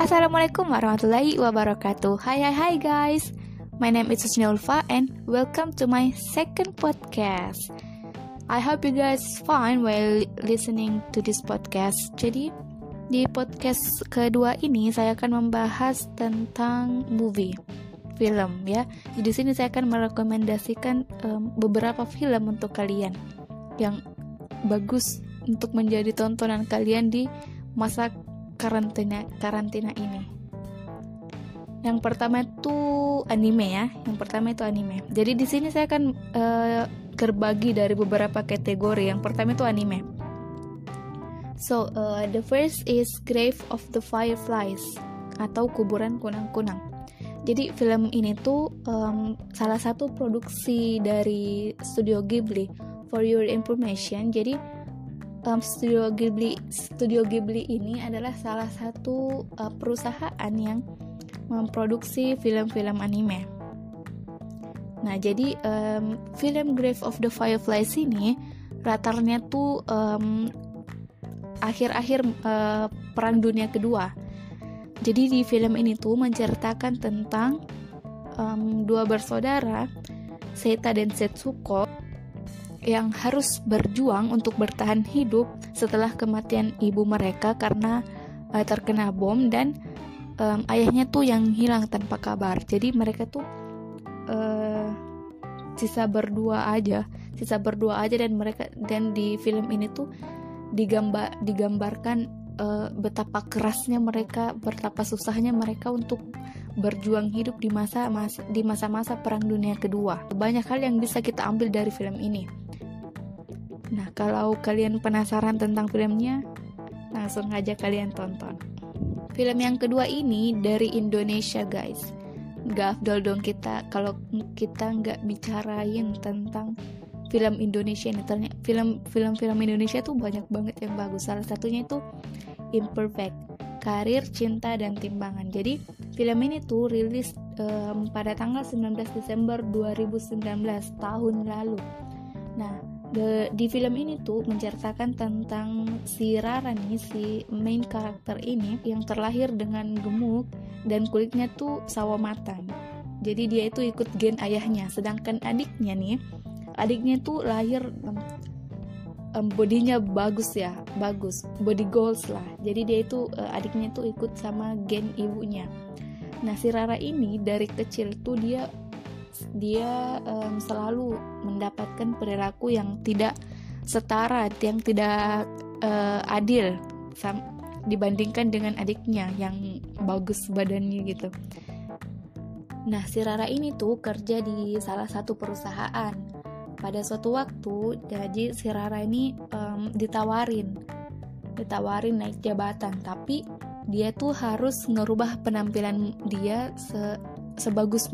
Assalamualaikum warahmatullahi wabarakatuh. Hai hai hai guys. My name is Susni Ulfa and welcome to my second podcast. I hope you guys fine while listening to this podcast. Jadi di podcast kedua ini saya akan membahas tentang movie film ya. Di sini saya akan merekomendasikan um, beberapa film untuk kalian yang bagus untuk menjadi tontonan kalian di masa karantina karantina ini. Yang pertama itu anime ya. Yang pertama itu anime. Jadi di sini saya akan uh, dari beberapa kategori. Yang pertama itu anime. So uh, the first is Grave of the Fireflies atau Kuburan Kunang-Kunang. Jadi film ini tuh um, salah satu produksi dari Studio Ghibli. For your information, jadi um, Studio Ghibli Studio Ghibli ini adalah salah satu uh, perusahaan yang memproduksi film-film anime. Nah, jadi um, film Grave of the Fireflies ini latarnya tuh um, akhir-akhir uh, Perang Dunia Kedua. Jadi di film ini tuh menceritakan tentang um, dua bersaudara, Seita dan Setsuko, yang harus berjuang untuk bertahan hidup setelah kematian ibu mereka karena uh, terkena bom dan um, ayahnya tuh yang hilang tanpa kabar. Jadi mereka tuh uh, sisa berdua aja, sisa berdua aja dan mereka dan di film ini tuh digambar digambarkan uh, betapa kerasnya mereka, betapa susahnya mereka untuk berjuang hidup di masa masa di masa-masa perang dunia kedua. Banyak hal yang bisa kita ambil dari film ini. Nah, kalau kalian penasaran tentang filmnya, langsung aja kalian tonton. Film yang kedua ini dari Indonesia, guys. Gak afdol dong kita kalau kita nggak bicarain tentang film Indonesia ini. Ternyata film film film Indonesia tuh banyak banget yang bagus. Salah satunya itu Imperfect, Karir, Cinta dan Timbangan. Jadi film ini tuh rilis um, pada tanggal 19 Desember 2019 tahun lalu. Nah, The, di film ini tuh menceritakan tentang si Rara nih si main karakter ini yang terlahir dengan gemuk dan kulitnya tuh sawo matang. Jadi dia itu ikut gen ayahnya, sedangkan adiknya nih, adiknya tuh lahir um, bodinya bagus ya, bagus, body goals lah. Jadi dia itu uh, adiknya tuh ikut sama gen ibunya. Nah si Rara ini dari kecil tuh dia dia um, selalu mendapatkan perilaku yang tidak setara, yang tidak uh, adil dibandingkan dengan adiknya yang bagus badannya gitu. Nah, si Rara ini tuh kerja di salah satu perusahaan. Pada suatu waktu, jadi si Rara ini um, ditawarin, ditawarin naik jabatan, tapi dia tuh harus ngerubah penampilan dia se sebagus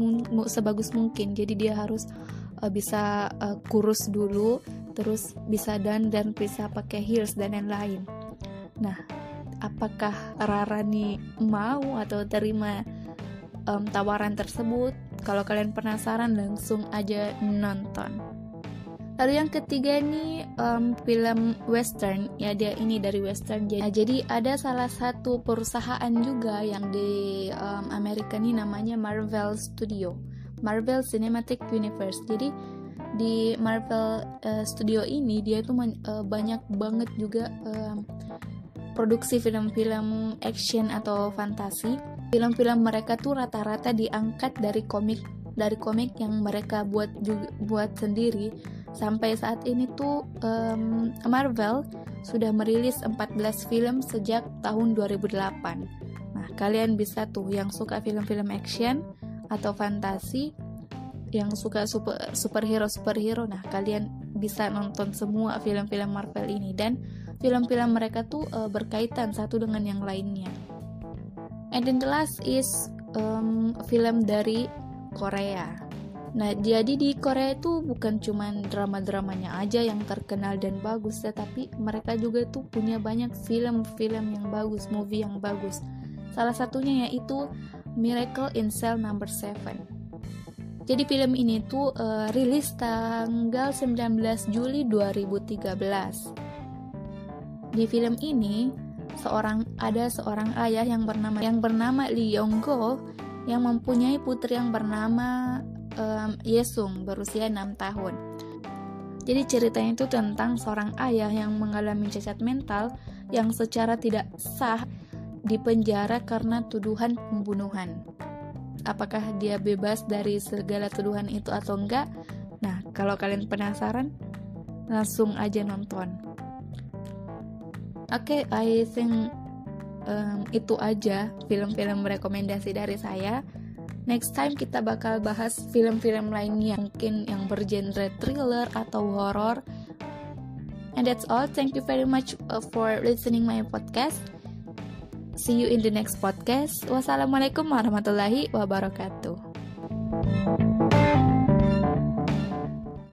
sebagus mungkin. Jadi dia harus uh, bisa uh, kurus dulu terus bisa dan dan bisa pakai heels dan lain-lain nah apakah Rara nih mau atau terima um, tawaran tersebut? Kalau kalian penasaran langsung aja nonton Lalu yang ketiga nih um, film western. Ya dia ini dari western. Jadi, nah, jadi ada salah satu perusahaan juga yang di um, Amerika nih namanya Marvel Studio. Marvel Cinematic Universe. Jadi di Marvel uh, Studio ini dia itu uh, banyak banget juga uh, produksi film-film action atau fantasi. Film-film mereka tuh rata-rata diangkat dari komik dari komik yang mereka buat juga buat sendiri Sampai saat ini tuh um, Marvel sudah merilis 14 film sejak tahun 2008. Nah, kalian bisa tuh yang suka film-film action atau fantasi, yang suka super superhero superhero, nah kalian bisa nonton semua film-film Marvel ini dan film-film mereka tuh uh, berkaitan satu dengan yang lainnya. And then the last is um, film dari Korea. Nah, jadi di Korea itu bukan cuma drama-dramanya aja yang terkenal dan bagus, tetapi mereka juga tuh punya banyak film-film yang bagus, movie yang bagus. Salah satunya yaitu Miracle in Cell Number 7. Jadi film ini tuh uh, rilis tanggal 19 Juli 2013. Di film ini seorang ada seorang ayah yang bernama yang bernama Lee Yonggo yang mempunyai putri yang bernama um, Yesung berusia 6 tahun. Jadi ceritanya itu tentang seorang ayah yang mengalami cacat mental yang secara tidak sah dipenjara karena tuduhan pembunuhan. Apakah dia bebas dari segala tuduhan itu atau enggak? Nah, kalau kalian penasaran, langsung aja nonton. Oke, okay, I think um, itu aja film-film rekomendasi dari saya. Next time kita bakal bahas film-film lainnya mungkin yang bergenre thriller atau horror. And that's all. Thank you very much uh, for listening my podcast. See you in the next podcast. Wassalamualaikum warahmatullahi wabarakatuh.